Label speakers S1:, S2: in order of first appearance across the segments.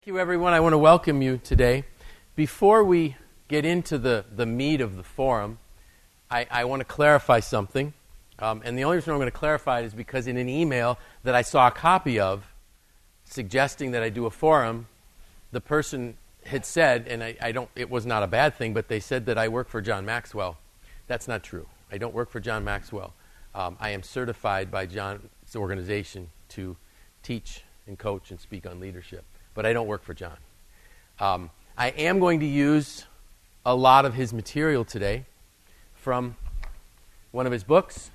S1: Thank you, everyone. I want to welcome you today. Before we get into the, the meat of the forum, I, I want to clarify something. Um, and the only reason I'm going to clarify it is because in an email that I saw a copy of suggesting that I do a forum, the person had said, and I, I don't, it was not a bad thing, but they said that I work for John Maxwell. That's not true. I don't work for John Maxwell. Um, I am certified by John's organization to teach and coach and speak on leadership but I don't work for John. Um, I am going to use a lot of his material today from one of his books,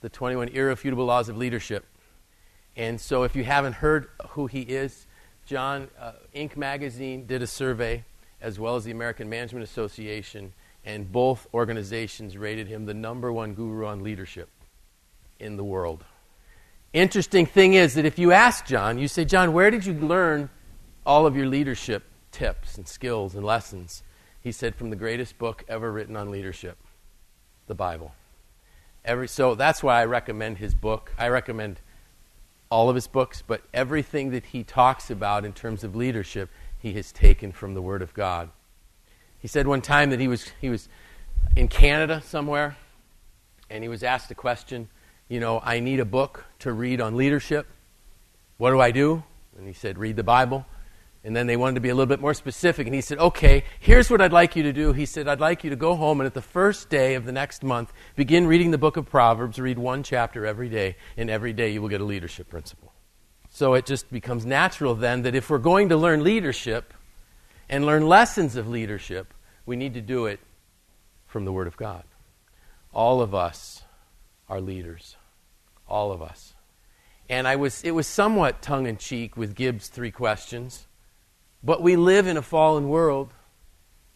S1: The 21 Irrefutable Laws of Leadership. And so, if you haven't heard who he is, John, uh, Inc. magazine did a survey, as well as the American Management Association, and both organizations rated him the number one guru on leadership in the world. Interesting thing is that if you ask John, you say, John, where did you learn all of your leadership tips and skills and lessons? He said, from the greatest book ever written on leadership, the Bible. Every, so that's why I recommend his book. I recommend all of his books, but everything that he talks about in terms of leadership, he has taken from the Word of God. He said one time that he was, he was in Canada somewhere, and he was asked a question you know, I need a book to read on leadership. What do I do? And he said, read the Bible. And then they wanted to be a little bit more specific. And he said, okay, here's what I'd like you to do. He said, I'd like you to go home and at the first day of the next month, begin reading the book of Proverbs, read one chapter every day, and every day you will get a leadership principle. So it just becomes natural then that if we're going to learn leadership and learn lessons of leadership, we need to do it from the Word of God. All of us are leaders. All of us. And I was, it was somewhat tongue in cheek with Gibbs' three questions. But we live in a fallen world.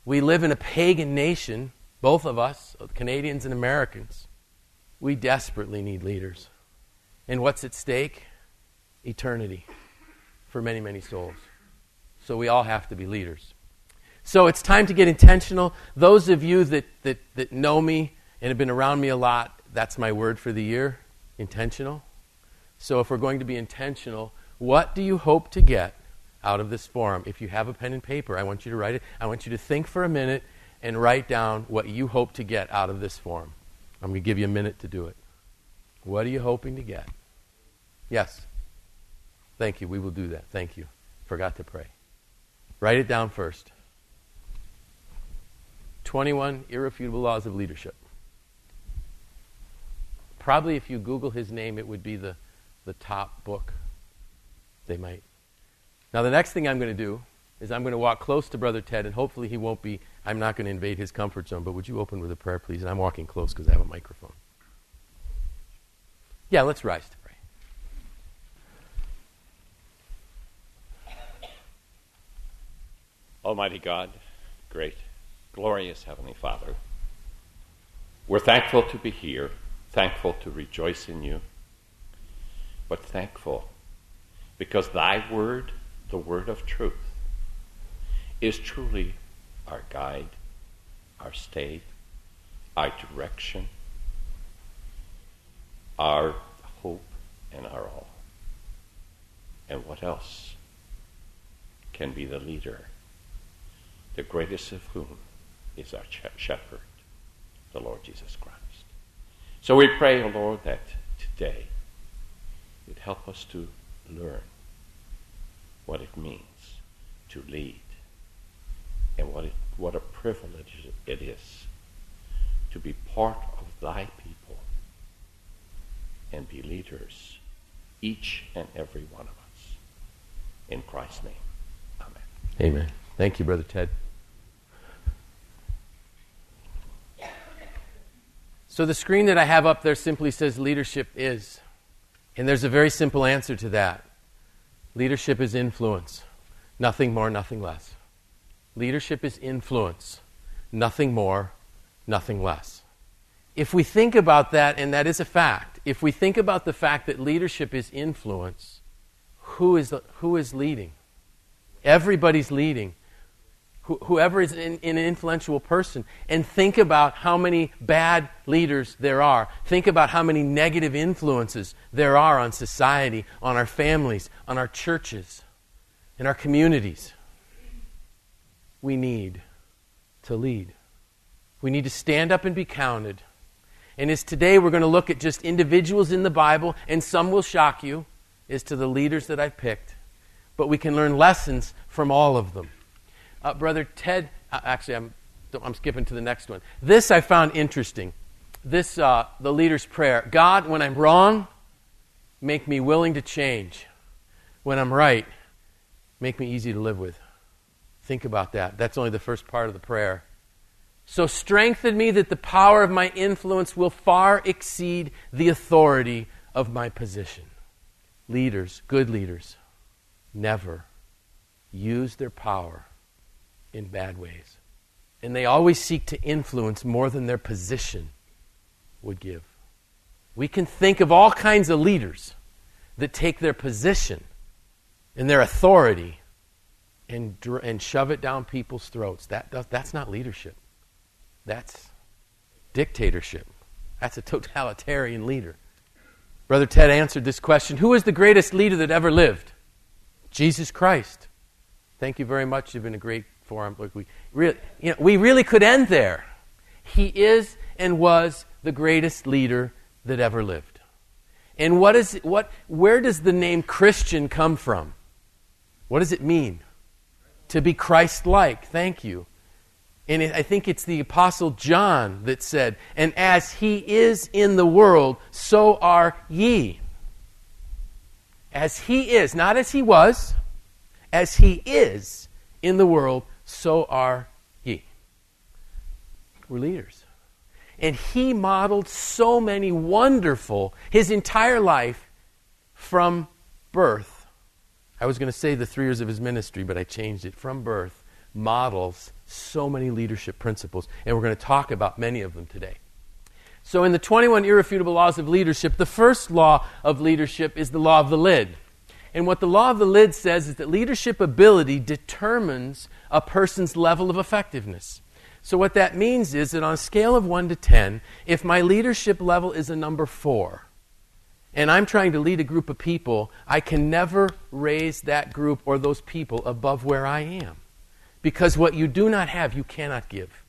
S1: We live in a pagan nation, both of us, Canadians and Americans. We desperately need leaders. And what's at stake? Eternity for many, many souls. So we all have to be leaders. So it's time to get intentional. Those of you that, that, that know me and have been around me a lot, that's my word for the year intentional. So, if we're going to be intentional, what do you hope to get out of this forum? If you have a pen and paper, I want you to write it. I want you to think for a minute and write down what you hope to get out of this forum. I'm going to give you a minute to do it. What are you hoping to get? Yes. Thank you. We will do that. Thank you. Forgot to pray. Write it down first. 21 irrefutable laws of leadership. Probably if you Google his name, it would be the, the top book. They might. Now, the next thing I'm going to do is I'm going to walk close to Brother Ted, and hopefully he won't be, I'm not going to invade his comfort zone, but would you open with a prayer, please? And I'm walking close because I have a microphone. Yeah, let's rise to
S2: pray. Almighty God, great, glorious Heavenly Father, we're thankful to be here thankful to rejoice in you, but thankful because thy word, the word of truth, is truly our guide, our stay, our direction, our hope, and our all. And what else can be the leader, the greatest of whom is our shepherd, the Lord Jesus Christ? So we pray, O Lord, that today you'd help us to learn what it means to lead and what, it, what a privilege it is to be part of thy people and be leaders, each and every one of us. In Christ's name, amen.
S1: Amen. Thank you, Brother Ted. So the screen that I have up there simply says leadership is. And there's a very simple answer to that. Leadership is influence. Nothing more, nothing less. Leadership is influence. Nothing more, nothing less. If we think about that, and that is a fact, if we think about the fact that leadership is influence, who is, who is leading? Everybody's leading whoever is an, an influential person, and think about how many bad leaders there are. Think about how many negative influences there are on society, on our families, on our churches. in our communities. We need to lead. We need to stand up and be counted. And as today we're going to look at just individuals in the Bible, and some will shock you as to the leaders that I've picked, but we can learn lessons from all of them. Uh, Brother Ted, uh, actually, I'm, I'm skipping to the next one. This I found interesting. This, uh, the leader's prayer God, when I'm wrong, make me willing to change. When I'm right, make me easy to live with. Think about that. That's only the first part of the prayer. So strengthen me that the power of my influence will far exceed the authority of my position. Leaders, good leaders, never use their power in bad ways. And they always seek to influence more than their position would give. We can think of all kinds of leaders that take their position and their authority and, and shove it down people's throats. That, that's not leadership. That's dictatorship. That's a totalitarian leader. Brother Ted answered this question Who is the greatest leader that ever lived? Jesus Christ. Thank you very much. You've been a great forum. Look, we, really, you know, we really could end there. He is and was the greatest leader that ever lived. And what is what where does the name Christian come from? What does it mean? To be Christ like. Thank you. And I think it's the Apostle John that said, And as he is in the world, so are ye. As he is, not as he was, as he is in the world, so are ye. We're leaders. And he modeled so many wonderful, his entire life from birth. I was going to say the three years of his ministry, but I changed it. From birth, models so many leadership principles, and we're going to talk about many of them today. So, in the 21 irrefutable laws of leadership, the first law of leadership is the law of the lid. And what the law of the lid says is that leadership ability determines a person's level of effectiveness. So, what that means is that on a scale of 1 to 10, if my leadership level is a number 4, and I'm trying to lead a group of people, I can never raise that group or those people above where I am. Because what you do not have, you cannot give.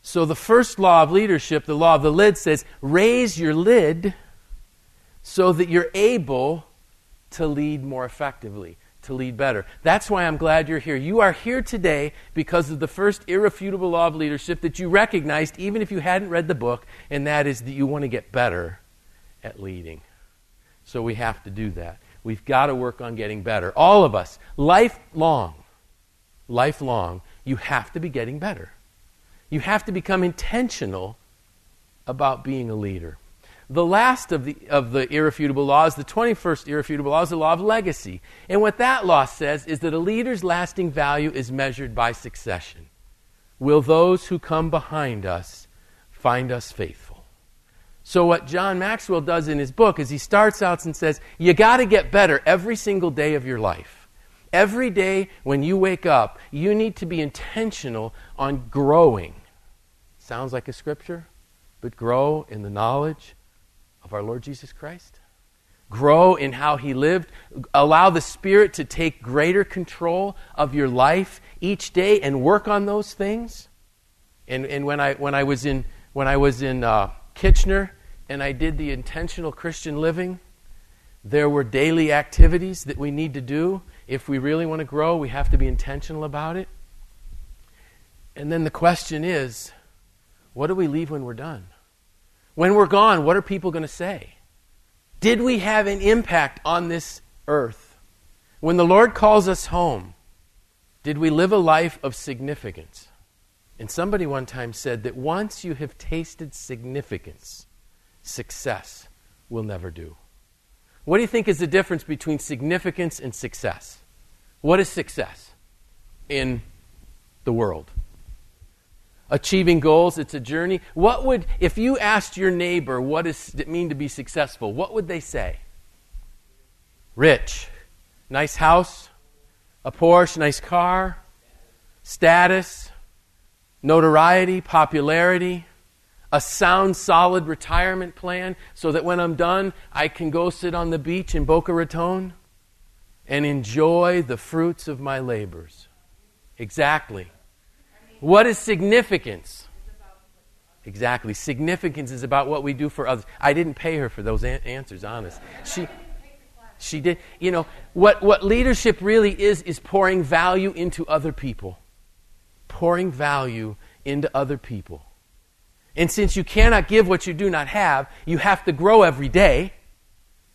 S1: So the first law of leadership, the law of the lid, says raise your lid so that you're able to lead more effectively, to lead better. That's why I'm glad you're here. You are here today because of the first irrefutable law of leadership that you recognized, even if you hadn't read the book, and that is that you want to get better at leading. So we have to do that. We've got to work on getting better. All of us, lifelong lifelong, you have to be getting better. You have to become intentional about being a leader. The last of the, of the irrefutable laws, the 21st irrefutable law, is the law of legacy. And what that law says is that a leader's lasting value is measured by succession. Will those who come behind us find us faithful? So, what John Maxwell does in his book is he starts out and says, You got to get better every single day of your life. Every day when you wake up, you need to be intentional on growing. Sounds like a scripture, but grow in the knowledge our Lord Jesus Christ. Grow in how he lived. Allow the Spirit to take greater control of your life each day and work on those things. And, and when, I, when I was in, when I was in uh, Kitchener and I did the intentional Christian living, there were daily activities that we need to do if we really want to grow, we have to be intentional about it. And then the question is what do we leave when we're done? When we're gone, what are people going to say? Did we have an impact on this earth? When the Lord calls us home, did we live a life of significance? And somebody one time said that once you have tasted significance, success will never do. What do you think is the difference between significance and success? What is success in the world? Achieving goals, it's a journey. What would, if you asked your neighbor what does it mean to be successful, what would they say? Rich, nice house, a Porsche, nice car, status, notoriety, popularity, a sound, solid retirement plan so that when I'm done, I can go sit on the beach in Boca Raton. and enjoy the fruits of my labors. Exactly. What is significance? Exactly. Significance is about what we do for others. I didn't pay her for those an- answers, honest. She she did. You know, what what leadership really is is pouring value into other people. Pouring value into other people. And since you cannot give what you do not have, you have to grow every day.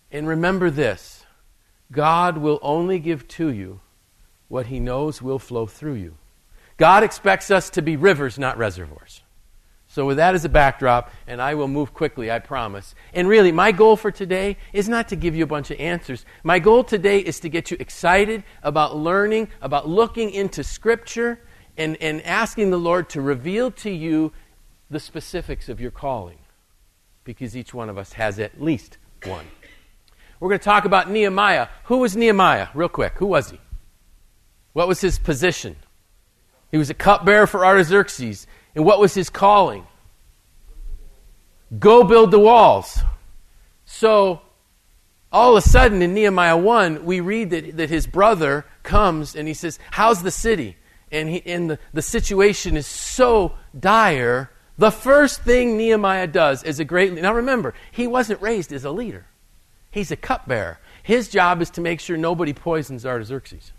S1: And remember this God will only give to you what he knows will flow through you. God expects us to be rivers, not reservoirs. So, with that as a backdrop, and I will move quickly, I promise. And really, my goal for today is not to give you a bunch of answers. My goal today is to get you excited about learning, about looking into Scripture, and, and asking the Lord to reveal to you the specifics of your calling. Because each one of us has at least one. We're going to talk about Nehemiah. Who was Nehemiah? Real quick. Who was he? What was his position? He was a cupbearer for Artaxerxes. And what was his calling? Go build the walls. So, all of a sudden in Nehemiah 1, we read that, that his brother comes and he says, How's the city? And, he, and the, the situation is so dire. The first thing Nehemiah does is a great. Now remember, he wasn't raised as a leader, he's a cupbearer. His job is to make sure nobody poisons Artaxerxes.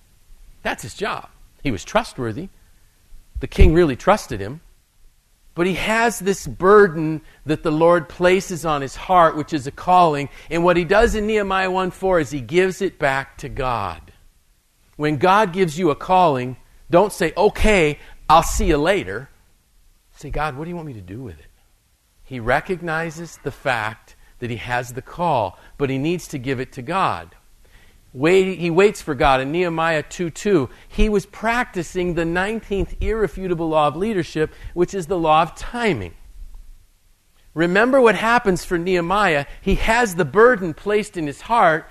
S1: That's his job. He was trustworthy. The king really trusted him. But he has this burden that the Lord places on his heart, which is a calling. And what he does in Nehemiah 1 4 is he gives it back to God. When God gives you a calling, don't say, okay, I'll see you later. Say, God, what do you want me to do with it? He recognizes the fact that he has the call, but he needs to give it to God. Wait, he waits for God. In Nehemiah 2 2, he was practicing the 19th irrefutable law of leadership, which is the law of timing. Remember what happens for Nehemiah. He has the burden placed in his heart,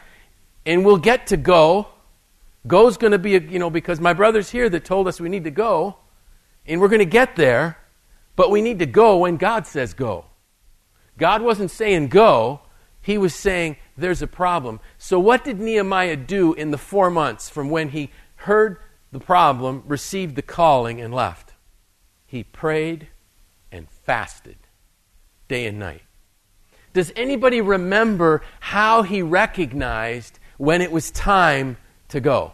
S1: and we'll get to go. Go's going to be, you know, because my brother's here that told us we need to go, and we're going to get there, but we need to go when God says go. God wasn't saying go, he was saying, there's a problem. So, what did Nehemiah do in the four months from when he heard the problem, received the calling, and left? He prayed and fasted day and night. Does anybody remember how he recognized when it was time to go?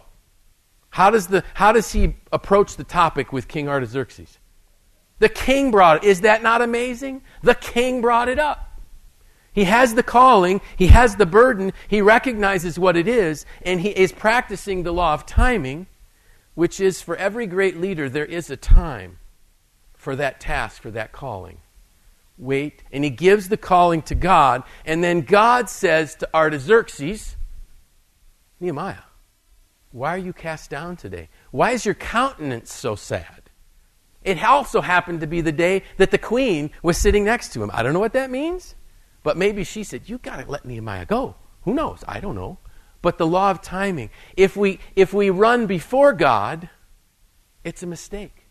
S1: How does, the, how does he approach the topic with King Artaxerxes? The king brought it. Is that not amazing? The king brought it up. He has the calling, he has the burden, he recognizes what it is, and he is practicing the law of timing, which is for every great leader, there is a time for that task, for that calling. Wait, and he gives the calling to God, and then God says to Artaxerxes, Nehemiah, why are you cast down today? Why is your countenance so sad? It also happened to be the day that the queen was sitting next to him. I don't know what that means. But maybe she said, You got to let Nehemiah go. Who knows? I don't know. But the law of timing, if we, if we run before God, it's a mistake.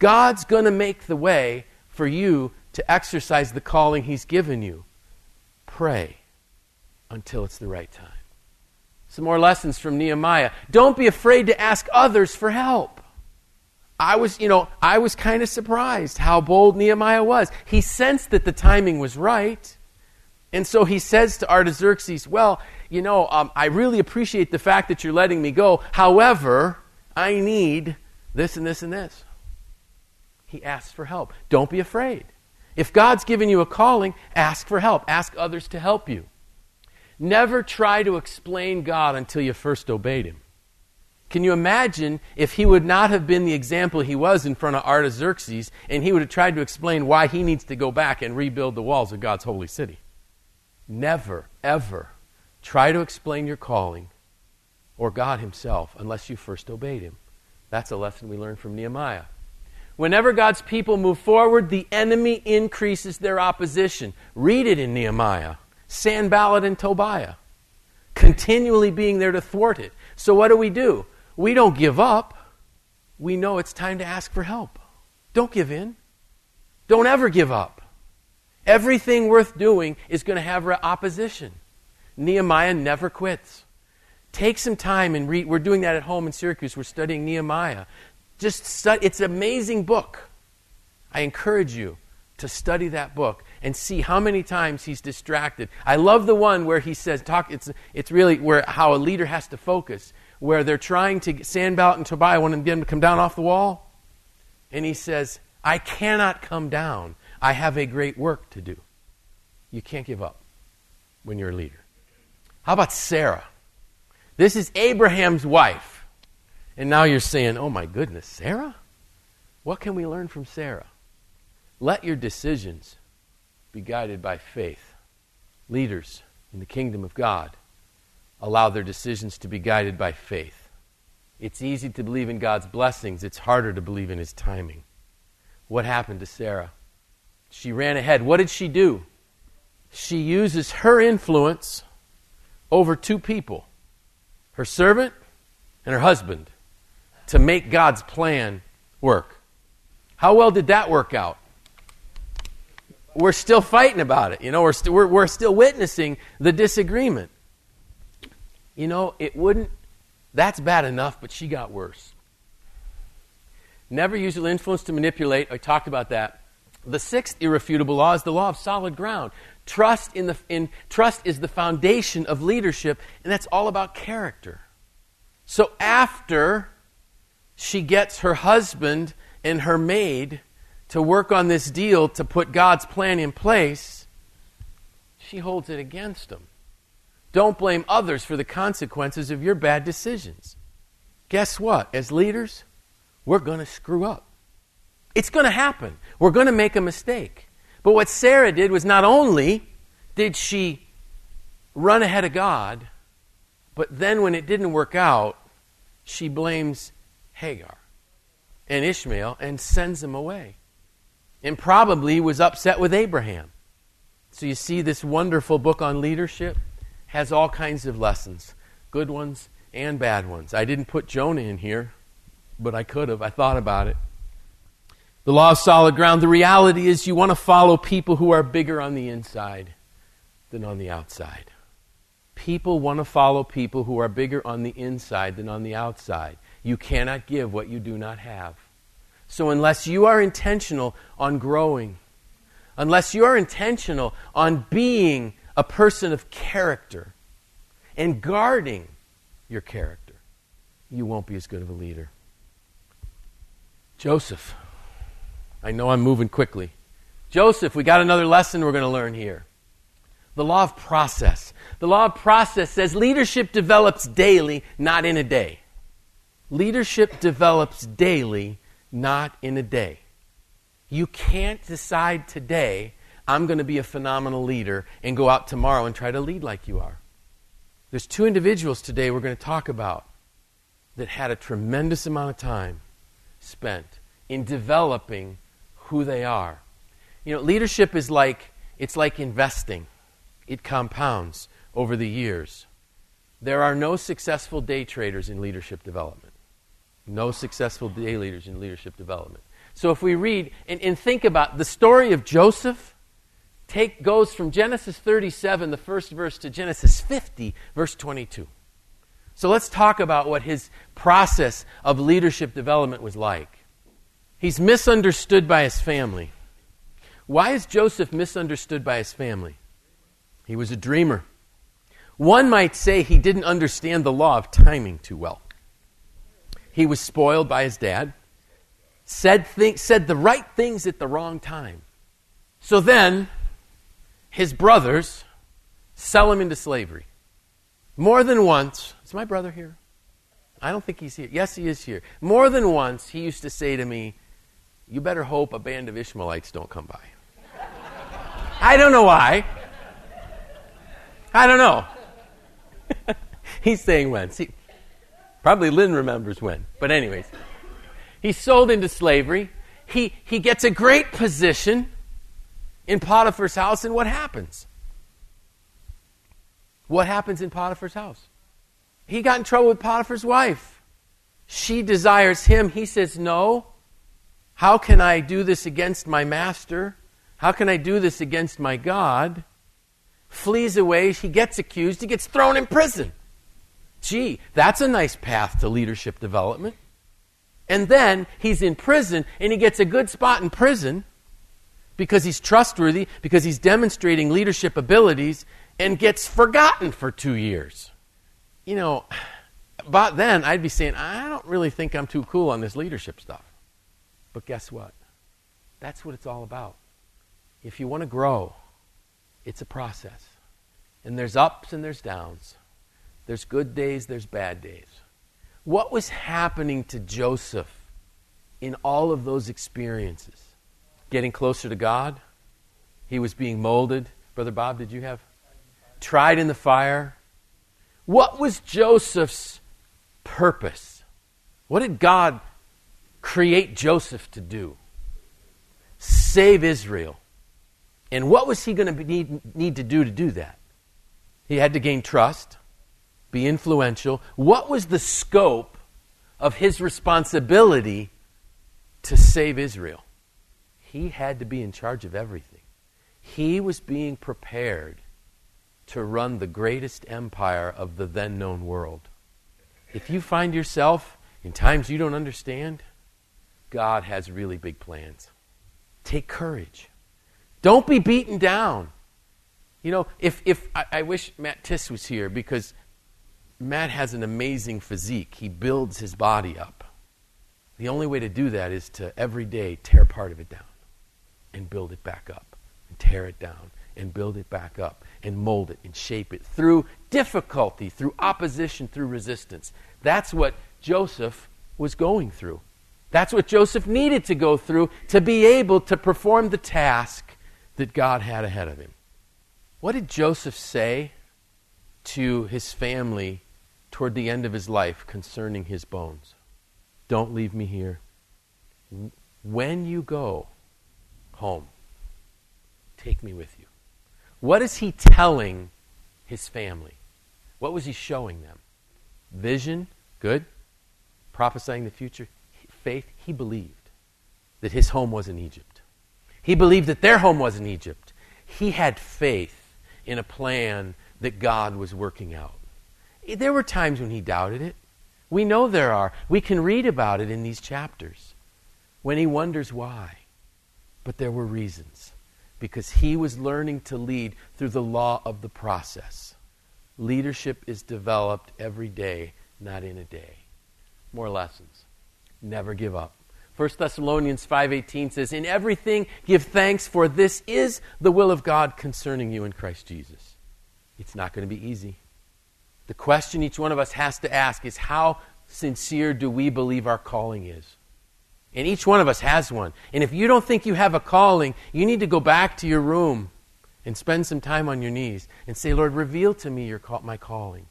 S1: God's going to make the way for you to exercise the calling He's given you. Pray until it's the right time. Some more lessons from Nehemiah. Don't be afraid to ask others for help. I was, you know, I was kind of surprised how bold Nehemiah was. He sensed that the timing was right. And so he says to Artaxerxes, Well, you know, um, I really appreciate the fact that you're letting me go. However, I need this and this and this. He asks for help. Don't be afraid. If God's given you a calling, ask for help. Ask others to help you. Never try to explain God until you first obeyed Him. Can you imagine if he would not have been the example he was in front of Artaxerxes and he would have tried to explain why he needs to go back and rebuild the walls of God's holy city? Never, ever try to explain your calling or God Himself unless you first obeyed Him. That's a lesson we learned from Nehemiah. Whenever God's people move forward, the enemy increases their opposition. Read it in Nehemiah. Sanballat and Tobiah. Continually being there to thwart it. So what do we do? We don't give up. We know it's time to ask for help. Don't give in. Don't ever give up. Everything worth doing is going to have opposition. Nehemiah never quits. Take some time and read. We're doing that at home in Syracuse. We're studying Nehemiah. Just study. It's an amazing book. I encourage you to study that book and see how many times he's distracted. I love the one where he says, talk, it's, it's really where how a leader has to focus, where they're trying to, Sanballat and Tobiah want them to come down off the wall. And he says, I cannot come down. I have a great work to do. You can't give up when you're a leader. How about Sarah? This is Abraham's wife. And now you're saying, oh my goodness, Sarah? What can we learn from Sarah? Let your decisions be guided by faith. Leaders in the kingdom of God allow their decisions to be guided by faith. It's easy to believe in God's blessings, it's harder to believe in His timing. What happened to Sarah? She ran ahead. What did she do? She uses her influence over two people her servant and her husband to make God's plan work. How well did that work out? we're still fighting about it. You know, we're, st- we're, we're still witnessing the disagreement. You know, it wouldn't, that's bad enough, but she got worse. Never use your influence to manipulate. I talked about that. The sixth irrefutable law is the law of solid ground. Trust in the in trust is the foundation of leadership, and that's all about character. So after she gets her husband and her maid to work on this deal to put God's plan in place, she holds it against them. Don't blame others for the consequences of your bad decisions. Guess what? As leaders, we're going to screw up. It's going to happen. We're going to make a mistake. But what Sarah did was not only did she run ahead of God, but then when it didn't work out, she blames Hagar and Ishmael and sends them away and probably was upset with Abraham. So you see, this wonderful book on leadership has all kinds of lessons good ones and bad ones. I didn't put Jonah in here, but I could have. I thought about it. The law of solid ground. The reality is, you want to follow people who are bigger on the inside than on the outside. People want to follow people who are bigger on the inside than on the outside. You cannot give what you do not have. So, unless you are intentional on growing, unless you are intentional on being a person of character and guarding your character, you won't be as good of a leader. Joseph. I know I'm moving quickly. Joseph, we got another lesson we're going to learn here. The law of process. The law of process says leadership develops daily, not in a day. Leadership develops daily, not in a day. You can't decide today, I'm going to be a phenomenal leader, and go out tomorrow and try to lead like you are. There's two individuals today we're going to talk about that had a tremendous amount of time spent in developing who they are. You know, leadership is like it's like investing. It compounds over the years. There are no successful day traders in leadership development. No successful day leaders in leadership development. So if we read and, and think about the story of Joseph, take, goes from Genesis 37, the first verse, to Genesis 50, verse 22. So let's talk about what his process of leadership development was like. He's misunderstood by his family. Why is Joseph misunderstood by his family? He was a dreamer. One might say he didn't understand the law of timing too well. He was spoiled by his dad, said, th- said the right things at the wrong time. So then, his brothers sell him into slavery. More than once, is my brother here? I don't think he's here. Yes, he is here. More than once, he used to say to me, You better hope a band of Ishmaelites don't come by. I don't know why. I don't know. he's saying when. See, Probably Lynn remembers when. But, anyways, he's sold into slavery. He, he gets a great position in Potiphar's house, and what happens? What happens in Potiphar's house? He got in trouble with Potiphar's wife. She desires him. He says, No. How can I do this against my master? How can I do this against my God? Flees away. He gets accused. He gets thrown in prison. Gee, that's a nice path to leadership development. And then he's in prison and he gets a good spot in prison because he's trustworthy, because he's demonstrating leadership abilities, and gets forgotten for two years. You know, about then I'd be saying, I don't really think I'm too cool on this leadership stuff. But guess what? That's what it's all about. If you want to grow, it's a process. And there's ups and there's downs. There's good days, there's bad days. What was happening to Joseph in all of those experiences? Getting closer to God? He was being molded. Brother Bob, did you have? Tried in the fire. What was Joseph's purpose? What did God create Joseph to do? Save Israel. And what was he going to need, need to do to do that? He had to gain trust be influential. What was the scope of his responsibility to save Israel? He had to be in charge of everything. He was being prepared to run the greatest empire of the then known world. If you find yourself in times you don't understand, God has really big plans. Take courage. Don't be beaten down. You know, if, if I, I wish Matt Tiss was here because Matt has an amazing physique. He builds his body up. The only way to do that is to every day tear part of it down and build it back up, and tear it down and build it back up, and mold it and shape it through difficulty, through opposition, through resistance. That's what Joseph was going through. That's what Joseph needed to go through to be able to perform the task that God had ahead of him. What did Joseph say to his family toward the end of his life concerning his bones. Don't leave me here. When you go home, take me with you. What is he telling his family? What was he showing them? Vision, good. Prophesying the future, faith. He believed that his home was in Egypt. He believed that their home was in Egypt. He had faith in a plan that God was working out. Eh, there were times when he doubted it. We know there are. We can read about it in these chapters when he wonders why. But there were reasons because he was learning to lead through the law of the process. Leadership is developed every day, not in a day. More lessons. Never give up. 1 Thessalonians 5:18 says, "In everything give thanks for this is the will of God concerning you in Christ Jesus." It's not going to be easy. The question each one of us has to ask is how sincere do we believe our calling is? And each one of us has one. And if you don't think you have a calling, you need to go back to your room and spend some time on your knees and say, Lord, reveal to me your call, my calling.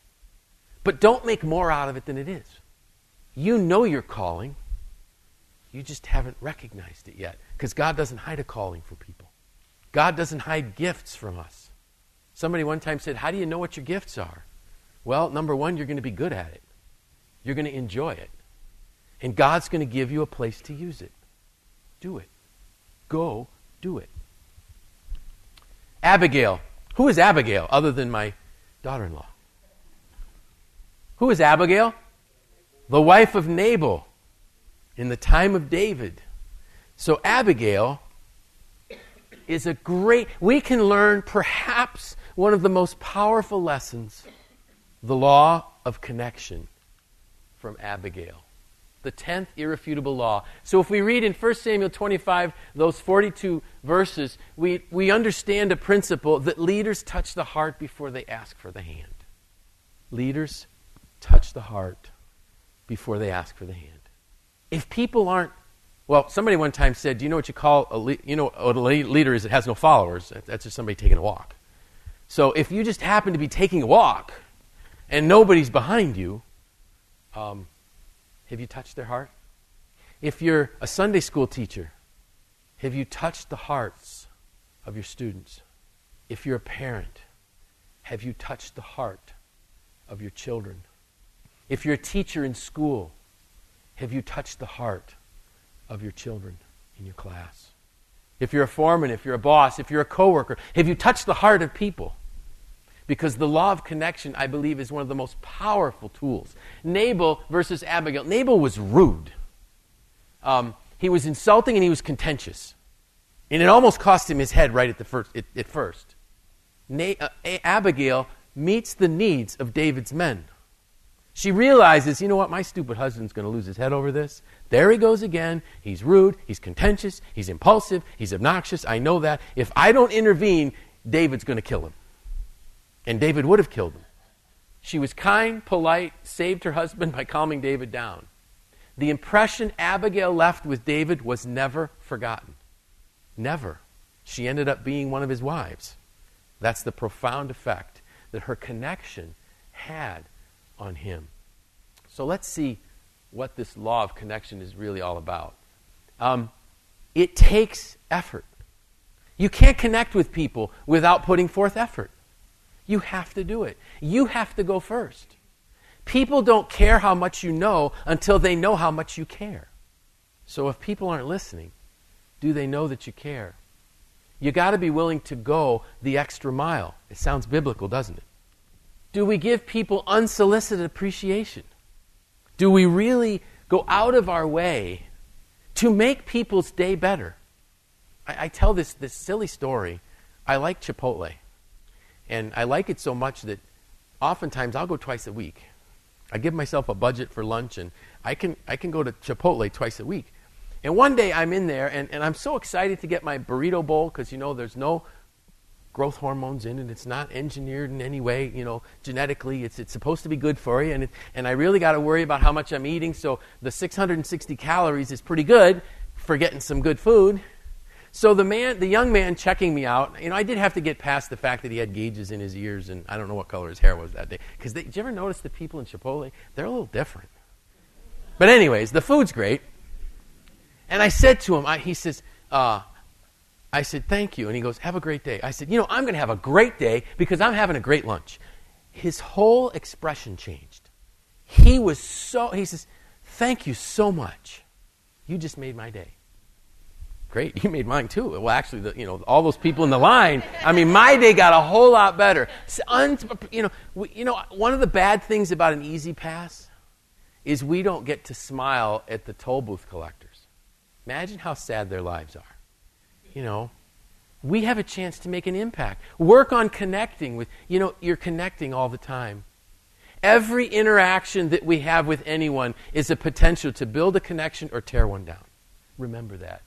S1: But don't make more out of it than it is. You know your calling. You just haven't recognized it yet because God doesn't hide a calling from people. God doesn't hide gifts from us. Somebody one time said, How do you know what your gifts are? Well, number one, you're going to be good at it, you're going to enjoy it. And God's going to give you a place to use it. Do it. Go do it. Abigail. Who is Abigail other than my daughter in law? Who is Abigail? The wife of Nabal in the time of David. So, Abigail is a great, we can learn perhaps one of the most powerful lessons the law of connection from Abigail. The 10th irrefutable law. So if we read in 1 Samuel 25, those 42 verses, we, we understand a principle that leaders touch the heart before they ask for the hand. Leaders touch the heart before they ask for the hand. If people aren't, well, somebody one time said, do you know what you call a, le- you know what a leader is? It has no followers. That's just somebody taking a walk. So if you just happen to be taking a walk, and nobody's behind you, um, have you touched their heart? If you're a Sunday school teacher, have you touched the hearts of your students? If you're a parent, have you touched the heart of your children? If you're a teacher in school, have you touched the heart of your children in your class? If you're a foreman, if you're a boss, if you're a coworker, have you touched the heart of people? because the law of connection, I believe, is one of the most powerful tools. Nabal versus Abigail. Nabal was rude. Um, he was insulting and he was contentious. And it almost cost him his head right at, the first, at, at first. Na- uh, Abigail meets the needs of David's men. She realizes, you know what, my stupid husband's going to lose his head over this. There he goes again. He's rude, he's contentious, he's impulsive, he's obnoxious. I know that. If I don't intervene, David's going to kill him. And David would have killed him. She was kind, polite, saved her husband by calming David down. The impression Abigail left with David was never forgotten. Never. She ended up being one of his wives. That's the profound effect that her connection had on him. So let's see what this law of connection is really all about. Um, it takes effort. You can't connect with people without putting forth effort. You have to do it. You have to go first. People don't care how much you know until they know how much you care. So if people aren't listening, do they know that you care? You got to be willing to go the extra mile. It sounds biblical, doesn't it? Do we give people unsolicited appreciation? Do we really go out of our way to make people's day better? I, I tell this, this silly story. I like Chipotle. And I like it so much that oftentimes I'll go twice a week. I give myself a budget for lunch, and I can, I can go to Chipotle twice a week. And one day I'm in there, and, and I'm so excited to get my burrito bowl because, you know, there's no growth hormones in it. It's not engineered in any way, you know, genetically. It's, it's supposed to be good for you. And, it, and I really got to worry about how much I'm eating. So the 660 calories is pretty good for getting some good food. So the man, the young man checking me out, you know, I did have to get past the fact that he had gauges in his ears, and I don't know what color his hair was that day. Because did you ever notice the people in Chipotle? They're a little different. But anyways, the food's great. And I said to him, I, he says, uh, I said, thank you. And he goes, have a great day. I said, you know, I'm going to have a great day because I'm having a great lunch. His whole expression changed. He was so, he says, thank you so much. You just made my day. Great, you made mine too. Well, actually, the, you know, all those people in the line. I mean, my day got a whole lot better. You know, we, you know, one of the bad things about an E-ZPass is we don't get to smile at the toll booth collectors. Imagine how sad their lives are. You know, we have a chance to make an impact. Work on connecting with. You know, you're connecting all the time. Every interaction that we have with anyone is a potential to build a connection or tear one down. Remember that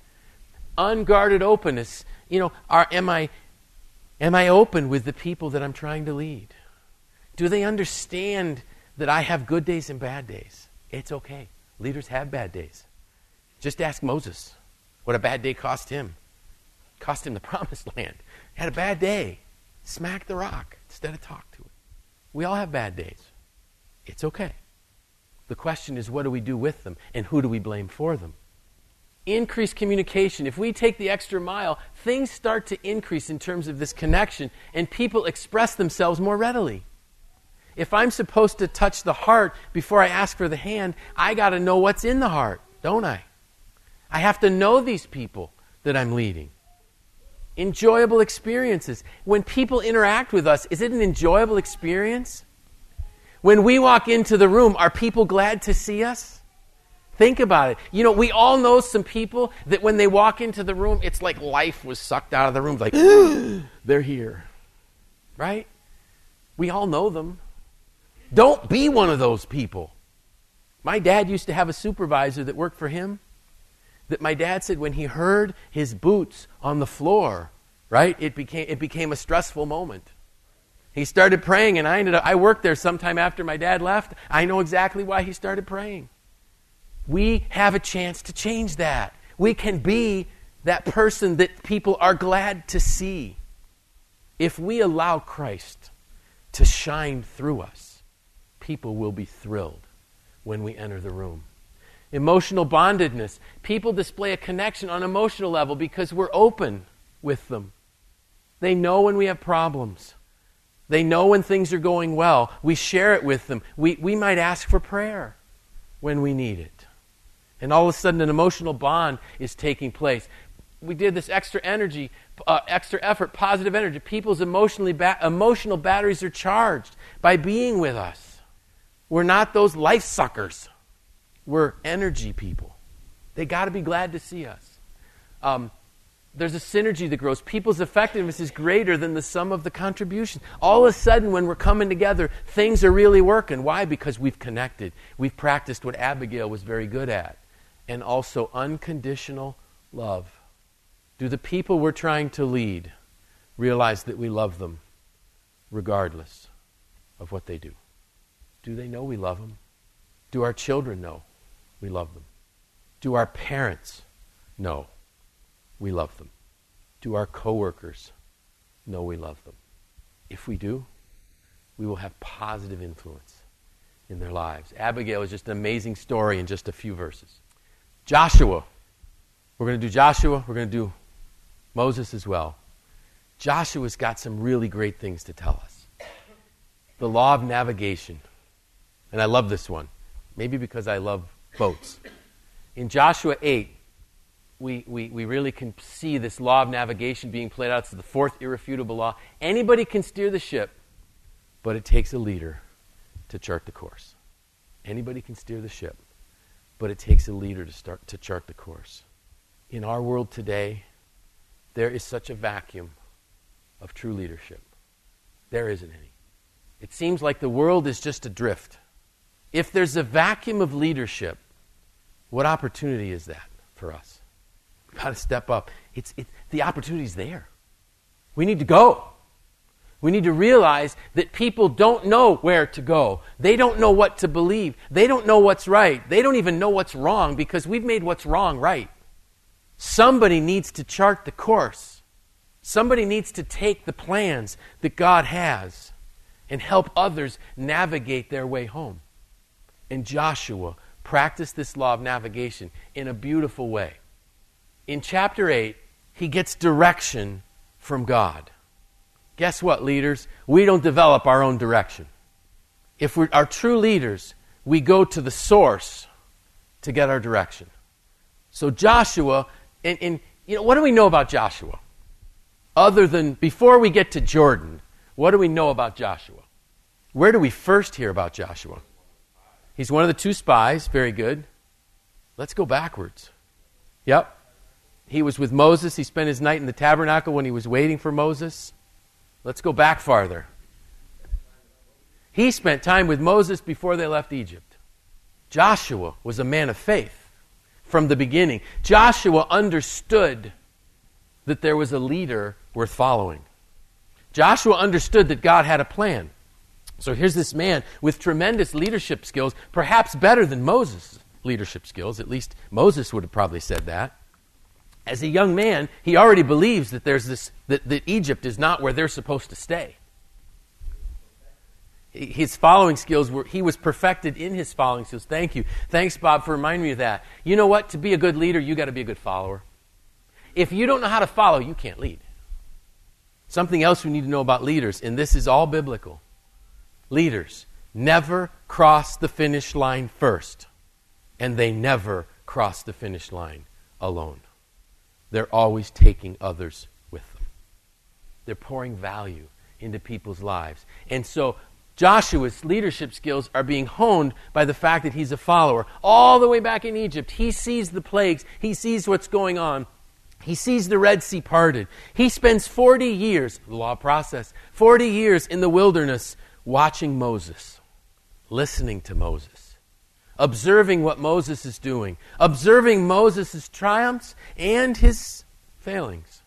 S1: unguarded openness. You know, are, am, I, am I open with the people that I'm trying to lead? Do they understand that I have good days and bad days? It's okay. Leaders have bad days. Just ask Moses what a bad day cost him. Cost him the promised land. Had a bad day. Smack the rock instead of talk to it. We all have bad days. It's okay. The question is, what do we do with them, and who do we blame for them? increased communication, if we take the extra mile, things start to increase in terms of this connection, and people express themselves more readily. If I'm supposed to touch the heart before I ask for the hand, I got to know what's in the heart, don't I? I have to know these people that I'm leading. Enjoyable experiences. When people interact with us, is it an enjoyable experience? When we walk into the room, are people glad to see us? Think about it. You know, we all know some people that when they walk into the room, it's like life was sucked out of the room. Like, they're here. Right? We all know them. Don't be one of those people. My dad used to have a supervisor that worked for him. That my dad said when he heard his boots on the floor, right, it became, it became a stressful moment. He started praying, and I ended up, I worked there sometime after my dad left. I know exactly why he started praying. We have a chance to change that. We can be that person that people are glad to see. If we allow Christ to shine through us, people will be thrilled when we enter the room. Emotional bondedness. People display a connection on emotional level because we're open with them. They know when we have problems. They know when things are going well. We share it with them. We, we might ask for prayer when we need it. And all of a sudden, an emotional bond is taking place. we did this extra energy, uh, extra effort, positive energy. People's emotionally ba- emotional batteries are charged by being with us. We're not those life suckers. We're energy people. They got to be glad to see us. Um, there's a synergy that grows. People's effectiveness is greater than the sum of the contribution. All of a sudden, when we're coming together, things are really working. Why? Because we've connected. We've practiced what Abigail was very good at, and also unconditional love. Do the people we're trying to lead realize that we love them regardless of what they do? Do they know we love them? Do our children know we love them? Do our parents know we love them? Do our coworkers know we love them? If we do, we will have positive influence in their lives. Abigail is just an amazing story in just a few verses. Joshua. We're going to do Joshua. We're going to do Moses as well. Joshua's got some really great things to tell us. The law of navigation. And I love this one. Maybe because I love boats. In Joshua 8, we, we, we really can see this law of navigation being played out. It's the fourth irrefutable law. Anybody can steer the ship, but it takes a leader to chart the course. Anybody can steer the ship, but it takes a leader to, start, to chart the course. In our world today, there is such a vacuum of true leadership. There isn't any. It seems like the world is just adrift. If there's a vacuum of leadership, what opportunity is that for us? We've got to step up. It's, it, the opportunity's there. We need to go. We need to realize that people don't know where to go. They don't know what to believe. They don't know what's right. They don't even know what's wrong because we've made what's wrong right. Somebody needs to chart the course. Somebody needs to take the plans that God has and help others navigate their way home. And Joshua practice this law of navigation in a beautiful way. In chapter 8, he gets direction from God. Guess what, leaders? We don't develop our own direction. If we are true leaders, we go to the source to get our direction. So Joshua, and, and you know, what do we know about Joshua? Other than before we get to Jordan, what do we know about Joshua? Where do we first hear about Joshua? He's one of the two spies. Very good. Let's go backwards. Yep. He was with Moses. He spent his night in the tabernacle when he was waiting for Moses. Let's go back farther. He spent time with Moses before they left Egypt. Joshua was a man of faith from the beginning. Joshua understood that there was a leader worth following. Joshua understood that God had a plan. So here's this man with tremendous leadership skills, perhaps better than Moses' leadership skills. At least Moses would have probably said that. As a young man, he already believes that there's this that, that Egypt is not where they're supposed to stay. His following skills were he was perfected in his following skills. Thank you. Thanks, Bob, for reminding me of that. You know what? To be a good leader, you got to be a good follower. If you don't know how to follow, you can't lead. Something else we need to know about leaders, and this is all biblical leaders never cross the finish line first, and they never cross the finish line alone. They're always taking others with them. They're pouring value into people's lives. And so Joshua's leadership skills are being honed by the fact that he's a follower. All the way back in Egypt, he sees the plagues, he sees what's going on. He sees the Red Sea parted. He spends 40 years, law process, 40 years in the wilderness watching Moses, listening to Moses, observing what Moses is doing, observing Moses' triumphs and his failings.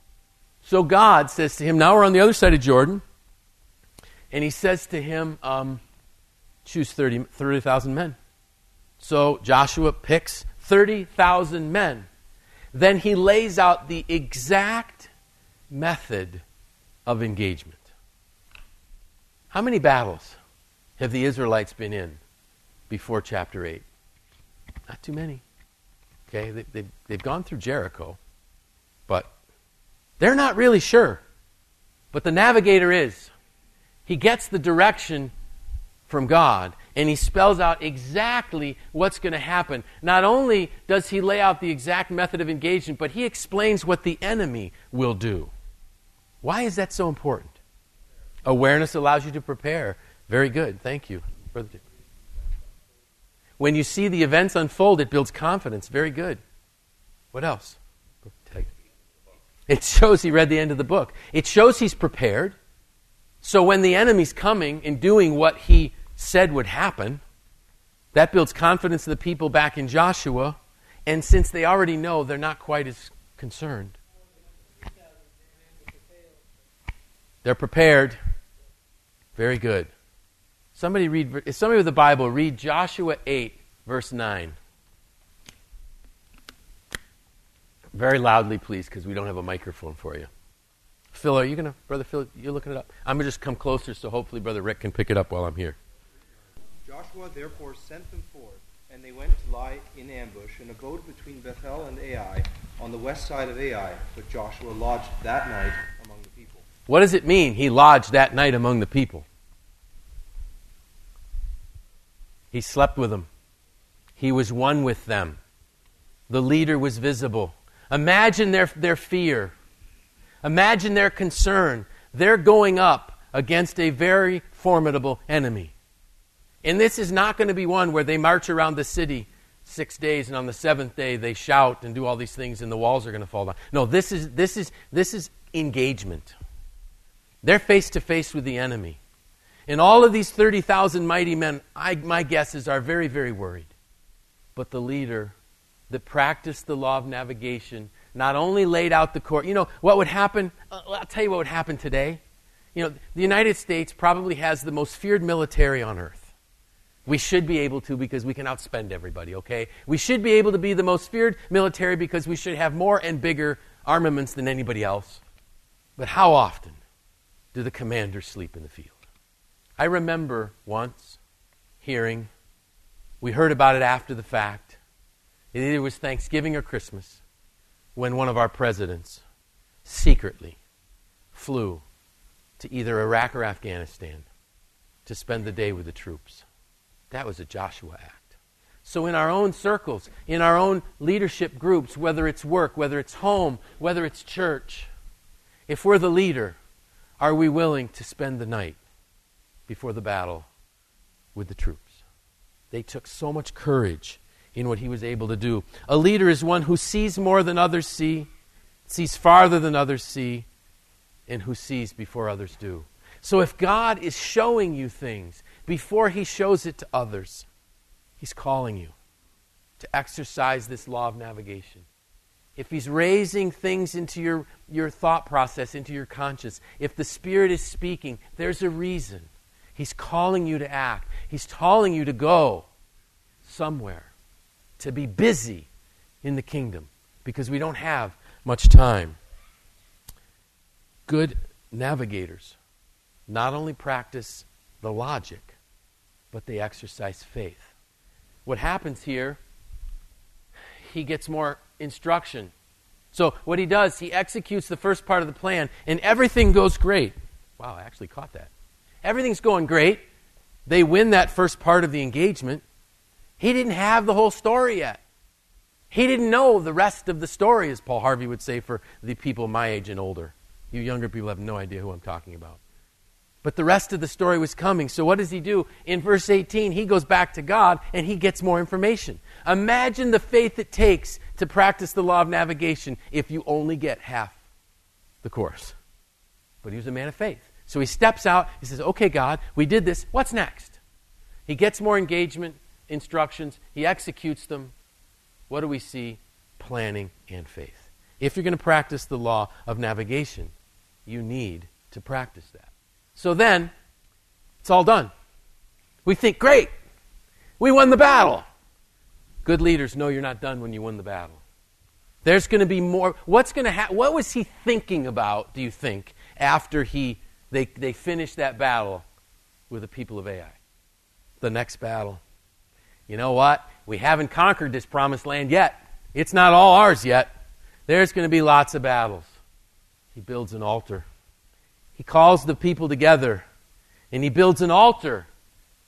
S1: So God says to him, now we're on the other side of Jordan, and he says to him, um, choose 30,000 30, men. So Joshua picks 30,000 men. Then he lays out the exact method of engagement. How many battles have the Israelites been in before chapter 8? Not too many. Okay, they, they've, they've gone through Jericho, but they're not really sure. But the navigator is. He gets the direction from God, and he spells out exactly what's going to happen. Not only does he lay out the exact method of engagement, but he explains what the enemy will do. Why is that so important? Awareness allows you to prepare. Very good. Thank you. When you see the events unfold, it builds confidence. Very good. What else? It shows he read the end of the book. It shows he's prepared. So when the enemy's coming and doing what he said would happen, that builds confidence in the people back in Joshua. And since they already know, they're not quite as concerned. They're prepared. Very good. Somebody read, somebody with the Bible, read Joshua 8, verse 9. Very loudly, please, because we don't have a microphone for you. Phil, are you going to, Brother Phil, you're looking it up? I'm going to just come closer so hopefully Brother Rick can pick it up while I'm here.
S3: Joshua therefore sent them forth, and they went to lie in ambush in abode between Bethel and Ai, on the west side of Ai. But Joshua lodged that night.
S1: What does it mean, he lodged that night among the people? He slept with them. He was one with them. The leader was visible. Imagine their, their fear. Imagine their concern. They're going up against a very formidable enemy. And this is not going to be one where they march around the city six days and on the seventh day they shout and do all these things and the walls are going to fall down. No, this is, this is, this is engagement. They're face to face with the enemy. And all of these 30,000 mighty men, I, my guesses, are very, very worried. But the leader that practiced the law of navigation not only laid out the course. You know, what would happen? Uh, I'll tell you what would happen today. You know, the United States probably has the most feared military on earth. We should be able to because we can outspend everybody, okay? We should be able to be the most feared military because we should have more and bigger armaments than anybody else. But how often do the commanders sleep in the field? I remember once hearing, we heard about it after the fact. It either was Thanksgiving or Christmas when one of our presidents secretly flew to either Iraq or Afghanistan to spend the day with the troops. That was a Joshua act. So, in our own circles, in our own leadership groups, whether it's work, whether it's home, whether it's church, if we're the leader, are we willing to spend the night before the battle with the troops? They took so much courage in what he was able to do. A leader is one who sees more than others see, sees farther than others see, and who sees before others do. So if God is showing you things before he shows it to others, he's calling you to exercise this law of navigation. If he's raising things into your, your thought process, into your conscience, if the Spirit is speaking, there's a reason. He's calling you to act. He's calling you to go somewhere to be busy in the kingdom because we don't have much time. Good navigators not only practice the logic, but they exercise faith. What happens here, he gets more instruction. So, what he does, he executes the first part of the plan, and everything goes great. Wow, I actually caught that. Everything's going great. They win that first part of the engagement. He didn't have the whole story yet. He didn't know the rest of the story, as Paul Harvey would say for the people my age and older. You younger people have no idea who I'm talking about. But the rest of the story was coming. So what does he do? In verse 18, he goes back to God and he gets more information. Imagine the faith it takes to practice the law of navigation if you only get half the course. But he was a man of faith. So he steps out. He says, Okay, God, we did this. What's next? He gets more engagement instructions, he executes them. What do we see? Planning and faith. If you're going to practice the law of navigation, you need to practice that. So then, it's all done. We think, great, we won the battle. Good leaders know you're not done when you win the battle. There's going to be more. What's going to happen? What was he thinking about, do you think, after he, they, they finished that battle with the people of Ai? The next battle you know what? We haven't conquered this promised land yet. It's not all ours yet. There's going to be lots of battles. He builds an altar. He calls the people together and he builds an altar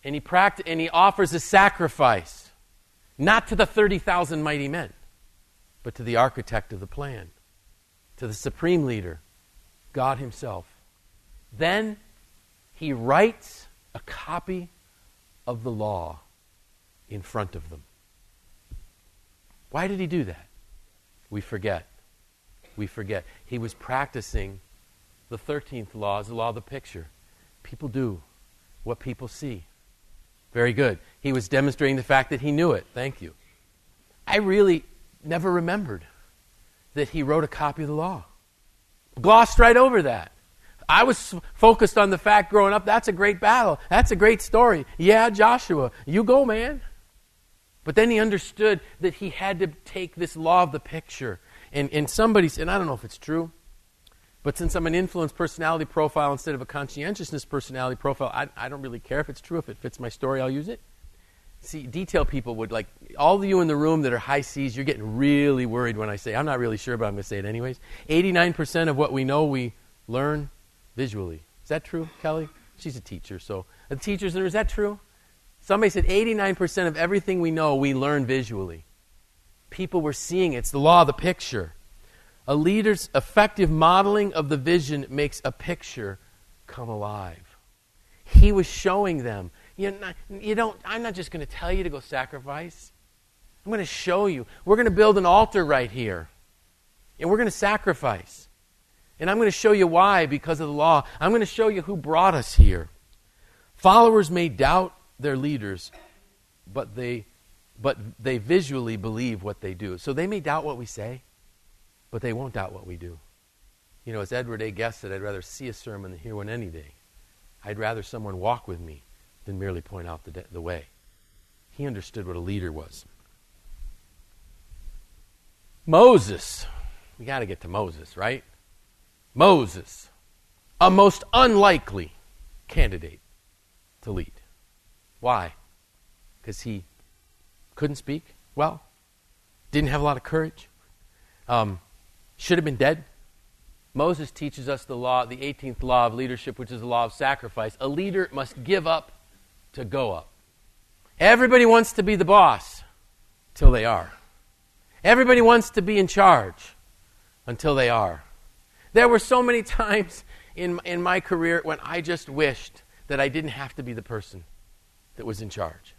S1: And he, and he offers a sacrifice, not to the 30,000 mighty men, but to the architect of the plan, to the supreme leader, God Himself. Then he writes a copy of the law in front of them. Why did he do that? We forget. We forget. He was practicing the 13th law is the law of the picture. People do what people see. Very good. He was demonstrating the fact that he knew it. Thank you. I really never remembered that he wrote a copy of the law. Glossed right over that. I was focused on the fact growing up that's a great battle. That's a great story. Yeah, Joshua, you go, man. But then he understood that he had to take this law of the picture. And, and somebody said, and I don't know if it's true, but since I'm an influence personality profile instead of a conscientiousness personality profile, I, I don't really care if it's true. If it fits my story, I'll use it. See, detail people would like, all of you in the room that are high C's, you're getting really worried when I say, I'm not really sure, but I'm going to say it anyways. 89% of what we know, we learn visually. Is that true, Kelly? She's a teacher, so the teachers, and is that true? Somebody said 89% of everything we know, we learn visually. People were seeing it. It's the law of the picture. A leader's effective modeling of the vision makes a picture come alive. He was showing them. You, not, you don't, I'm not just going to tell you to go sacrifice. I'm going to show you. We're going to build an altar right here. And we're going to sacrifice. And I'm going to show you why because of the law. I'm going to show you who brought us here. Followers may doubt their leaders, but they, but they visually believe what they do. So they may doubt what we say, but they won't doubt what we do. You know, as Edward A. Guest said, I'd rather see a sermon than hear one any day. I'd rather someone walk with me than merely point out the, de- the way. He understood what a leader was. Moses. We got to get to Moses, right? Moses, a most unlikely candidate to lead. Why? Because he couldn't speak well, didn't have a lot of courage, um, should have been dead. Moses teaches us the law, the 18th law of leadership, which is the law of sacrifice. A leader must give up to go up. Everybody wants to be the boss till they are. Everybody wants to be in charge until they are. There were so many times in, in my career when I just wished that I didn't have to be the person that was in charge.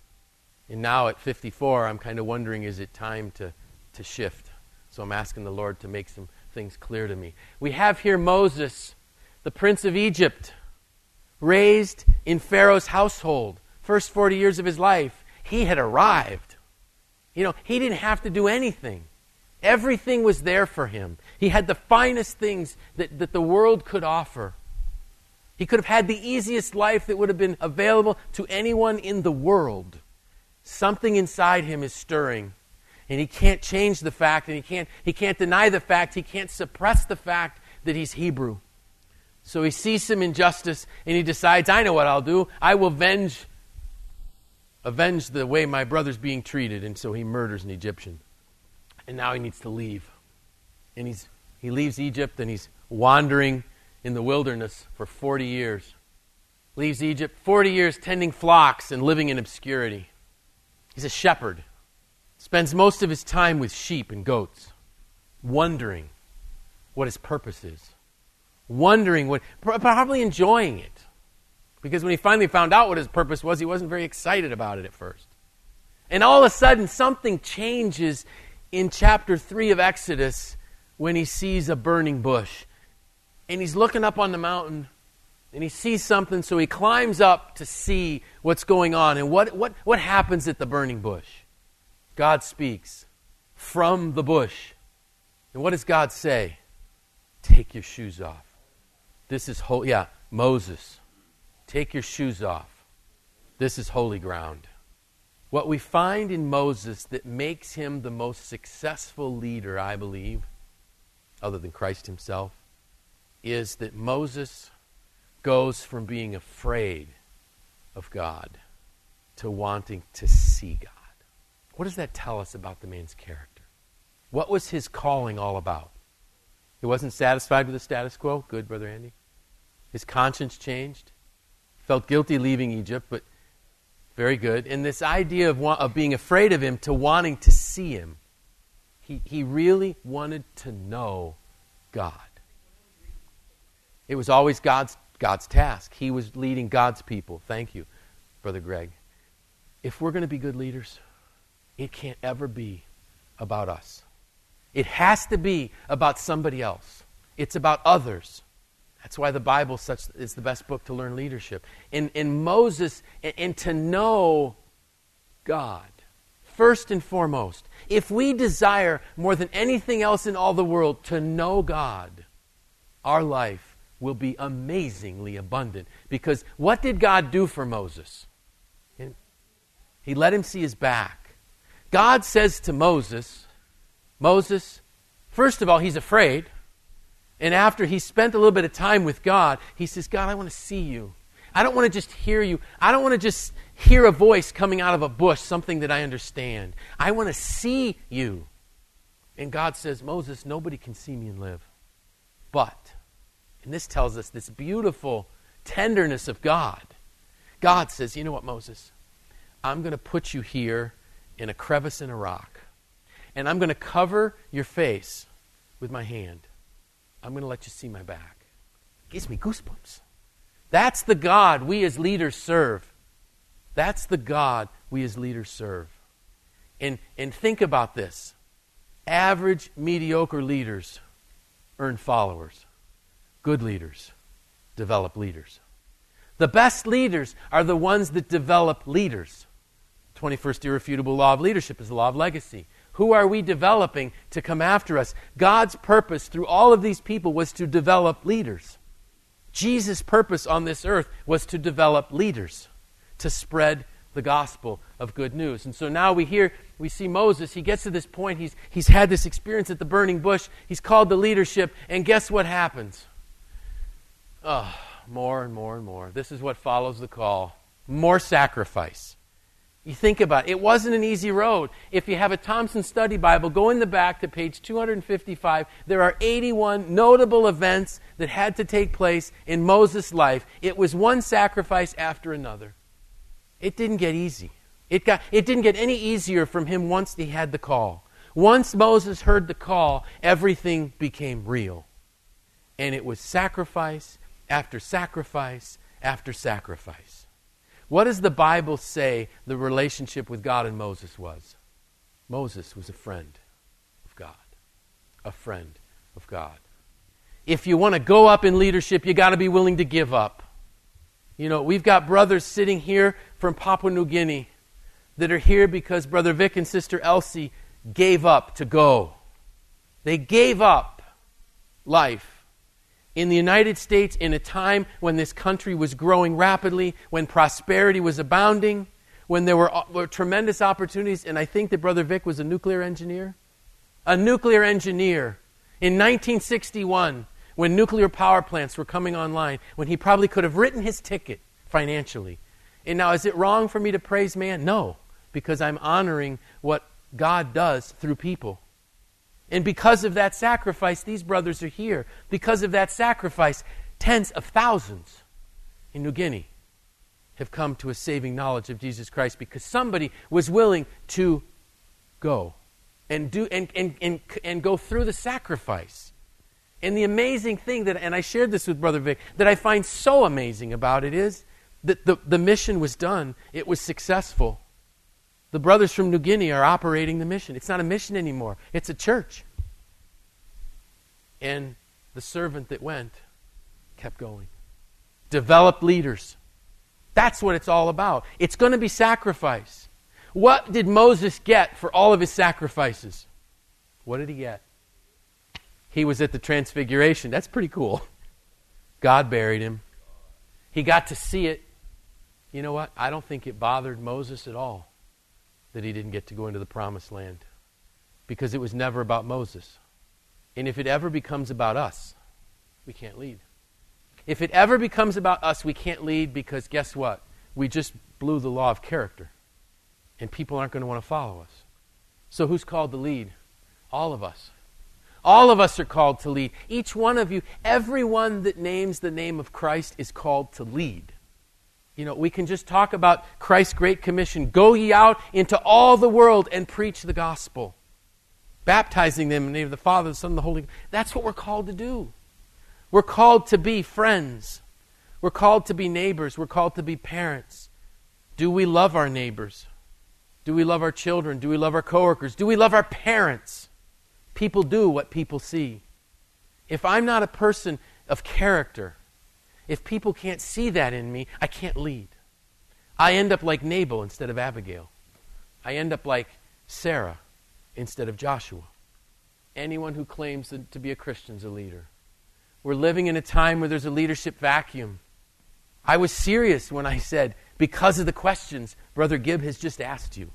S1: And now at 54, I'm kind of wondering is it time to, to shift? So I'm asking the Lord to make some things clear to me. We have here Moses, the prince of Egypt, raised in Pharaoh's household. First 40 years of his life, he had arrived. You know, he didn't have to do anything. Everything was there for him. He had the finest things that, that the world could offer. He could have had the easiest life that would have been available to anyone in the world. Something inside him is stirring and he can't change the fact, and he can't, he can't deny the fact, he can't suppress the fact that he's Hebrew. So he sees some injustice, and he decides, I know what I'll do. I will avenge, avenge the way my brother's being treated. And so he murders an Egyptian. And now he needs to leave. And he's, he leaves Egypt, and he's wandering in the wilderness for 40 years. Leaves Egypt, 40 years tending flocks and living in obscurity. He's a shepherd spends most of his time with sheep and goats, wondering what his purpose is, wondering what, probably enjoying it. Because when he finally found out what his purpose was, he wasn't very excited about it at first. And all of a sudden, something changes in chapter 3 of Exodus when he sees a burning bush. And he's looking up on the mountain and he sees something, so he climbs up to see what's going on. And what, what, what happens at the burning bush? God speaks from the bush. And what does God say? Take your shoes off. This is holy. Yeah, Moses. Take your shoes off. This is holy ground. What we find in Moses that makes him the most successful leader, I believe, other than Christ himself, is that Moses goes from being afraid of God to wanting to see God. What does that tell us about the man's character? What was his calling all about? He wasn't satisfied with the status quo. Good, Brother Andy. His conscience changed. Felt guilty leaving Egypt, but Very good. And this idea of, of being afraid of him to wanting to see him. He, he really wanted to know God. It was always God's, God's task. He was leading God's people. Thank you, Brother Greg. If we're going to be good leaders, it can't ever be about us. It has to be about somebody else. It's about others. That's why the Bible such, is the best book to learn leadership. And, and Moses, and, and to know God, first and foremost, if we desire more than anything else in all the world to know God, our life will be amazingly abundant. Because what did God do for Moses? He let him see his back. God says to Moses, Moses, first of all, he's afraid. And after he spent a little bit of time with God, he says, God, I want to see you. I don't want to just hear you. I don't want to just hear a voice coming out of a bush, something that I understand. I want to see you. And God says, Moses, nobody can see me and live. But, and this tells us this beautiful tenderness of God. God says, You know what, Moses? I'm going to put you here in a crevice in a rock. And I'm going to cover your face with my hand. I'm going to let you see my back. It gives me goosebumps. That's the God we as leaders serve. That's the God we as leaders serve. And, and think about this average, mediocre leaders earn followers, good leaders develop leaders. The best leaders are the ones that develop leaders. 21st irrefutable law of leadership is the law of legacy. Who are we developing to come after us? God's purpose through all of these people was to develop leaders. Jesus' purpose on this earth was to develop leaders, to spread the gospel of good news. And so now we hear, we see Moses, he gets to this point, he's, he's had this experience at the burning bush, he's called to leadership, and guess what happens? Oh, more and more and more. This is what follows the call more sacrifice. You think about it, it wasn't an easy road. If you have a Thompson Study Bible, go in the back to page 255. There are 81 notable events that had to take place in Moses' life. It was one sacrifice after another. It didn't get easy. It, got, it didn't get any easier from him once he had the call. Once Moses heard the call, everything became real. And it was sacrifice after sacrifice after sacrifice. What does the Bible say the relationship with God and Moses was? Moses was a friend of God. A friend of God. If you want to go up in leadership, you got to be willing to give up. You know, we've got brothers sitting here from Papua New Guinea that are here because Brother Vic and Sister Elsie gave up to go. They gave up life in the United States in a time when this country was growing rapidly, when prosperity was abounding, when there were, uh, were, tremendous opportunities. And I think that Brother Vic was a nuclear engineer. A nuclear engineer in 1961, when nuclear power plants were coming online, when he probably could have written his ticket financially. And now, is it wrong for me to praise man? No, because I'm honoring what God does through people. And because of that sacrifice, these brothers are here. Because of that sacrifice, tens of thousands in New Guinea have come to a saving knowledge of Jesus Christ because somebody was willing to go and do and, and, and, and go through the sacrifice. And the amazing thing that, and I shared this with Brother Vic, that I find so amazing about it is that the, the mission was done, it was successful. The brothers from New Guinea are operating the mission. It's not a mission anymore, it's a church. And the servant that went kept going. Develop leaders. That's what it's all about. It's going to be sacrifice. What did Moses get for all of his sacrifices? What did he get? He was at the transfiguration. That's pretty cool. God buried him. He got to see it. You know what? I don't think it bothered Moses at all that he didn't get to go into the promised land because it was never about Moses. And if it ever becomes about us, we can't lead. If it ever becomes about us, we can't lead because guess what? We just blew the law of character. And people aren't going to want to follow us. So who's called to lead? All of us. All of us are called to lead. Each one of you, everyone that names the name of Christ is called to lead. You know, we can just talk about Christ's great commission go ye out into all the world and preach the gospel, baptizing them in the name of the Father, the Son, and the Holy Ghost. That's what we're called to do. We're called to be friends. We're called to be neighbors. We're called to be parents. Do we love our neighbors? Do we love our children? Do we love our coworkers? Do we love our parents? People do what people see. If I'm not a person of character, if people can't see that in me, I can't lead. I end up like Nabal instead of Abigail. I end up like Sarah instead of Joshua. Anyone who claims to be a Christian is a leader. We're living in a time where there's a leadership vacuum. I was serious when I said, because of the questions Brother Gibb has just asked you.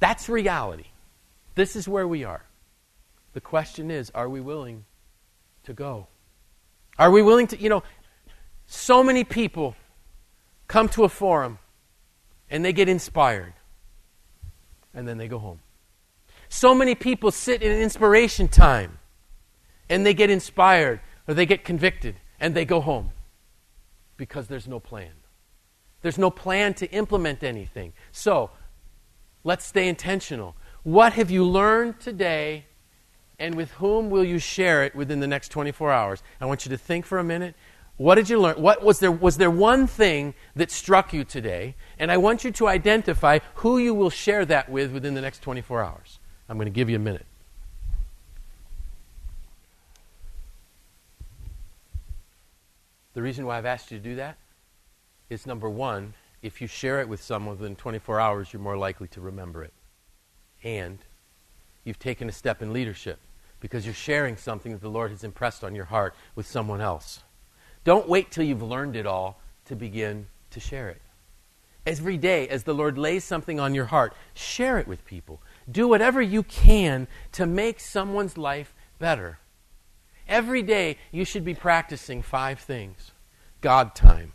S1: That's reality. This is where we are. The question is, are we willing to go? Are we willing to, you know, so many people come to a forum and they get inspired and then they go home. So many people sit in inspiration time and they get inspired or they get convicted and they go home because there's no plan. There's no plan to implement anything. So, let's stay intentional. What have you learned today and with whom will you share it within the next 24 hours? I want you to think for a minute. What did you learn? What was there was there one thing that struck you today? And I want you to identify who you will share that with within the next 24 hours. I'm going to give you a minute. The reason why I've asked you to do that is number one, if you share it with someone within 24 hours, you're more likely to remember it. And you've taken a step in leadership because you're sharing something that the Lord has impressed on your heart with someone else. Don't wait till you've learned it all to begin to share it. Every day, as the Lord lays something on your heart, share it with people. Do whatever you can to make someone's life better. Every day, you should be practicing five things God time.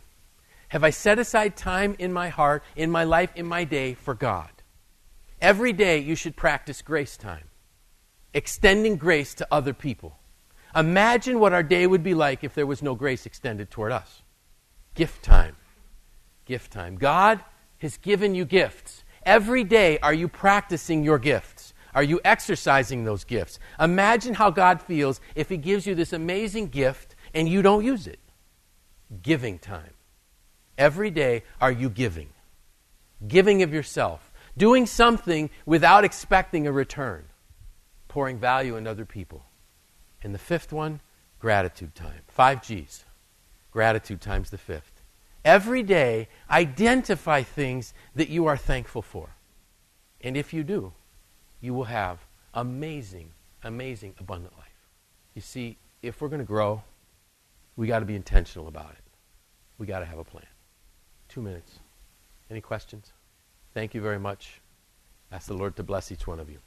S1: Have I set aside time in my heart, in my life, in my day for God? Every day, you should practice grace time, extending grace to other people. Imagine what our day would be like if there was no grace extended toward us. Gift time. Gift time. God has given you gifts. Every day, are you practicing your gifts? Are you exercising those gifts? Imagine how God feels if He gives you this amazing gift and you don't use it. Giving time. Every day, are you giving? Giving of yourself. Doing something without expecting a return. Pouring value in other people. And the fifth one, gratitude time. Five G's. Gratitude times the fifth. Every day, identify things that you are thankful for. And if you do, you will have amazing, amazing, abundant life. You see, if we're going to grow, we got to be intentional about it. We got to have a plan. Two minutes. Any questions? Thank you very much. Ask the Lord to bless each one of you.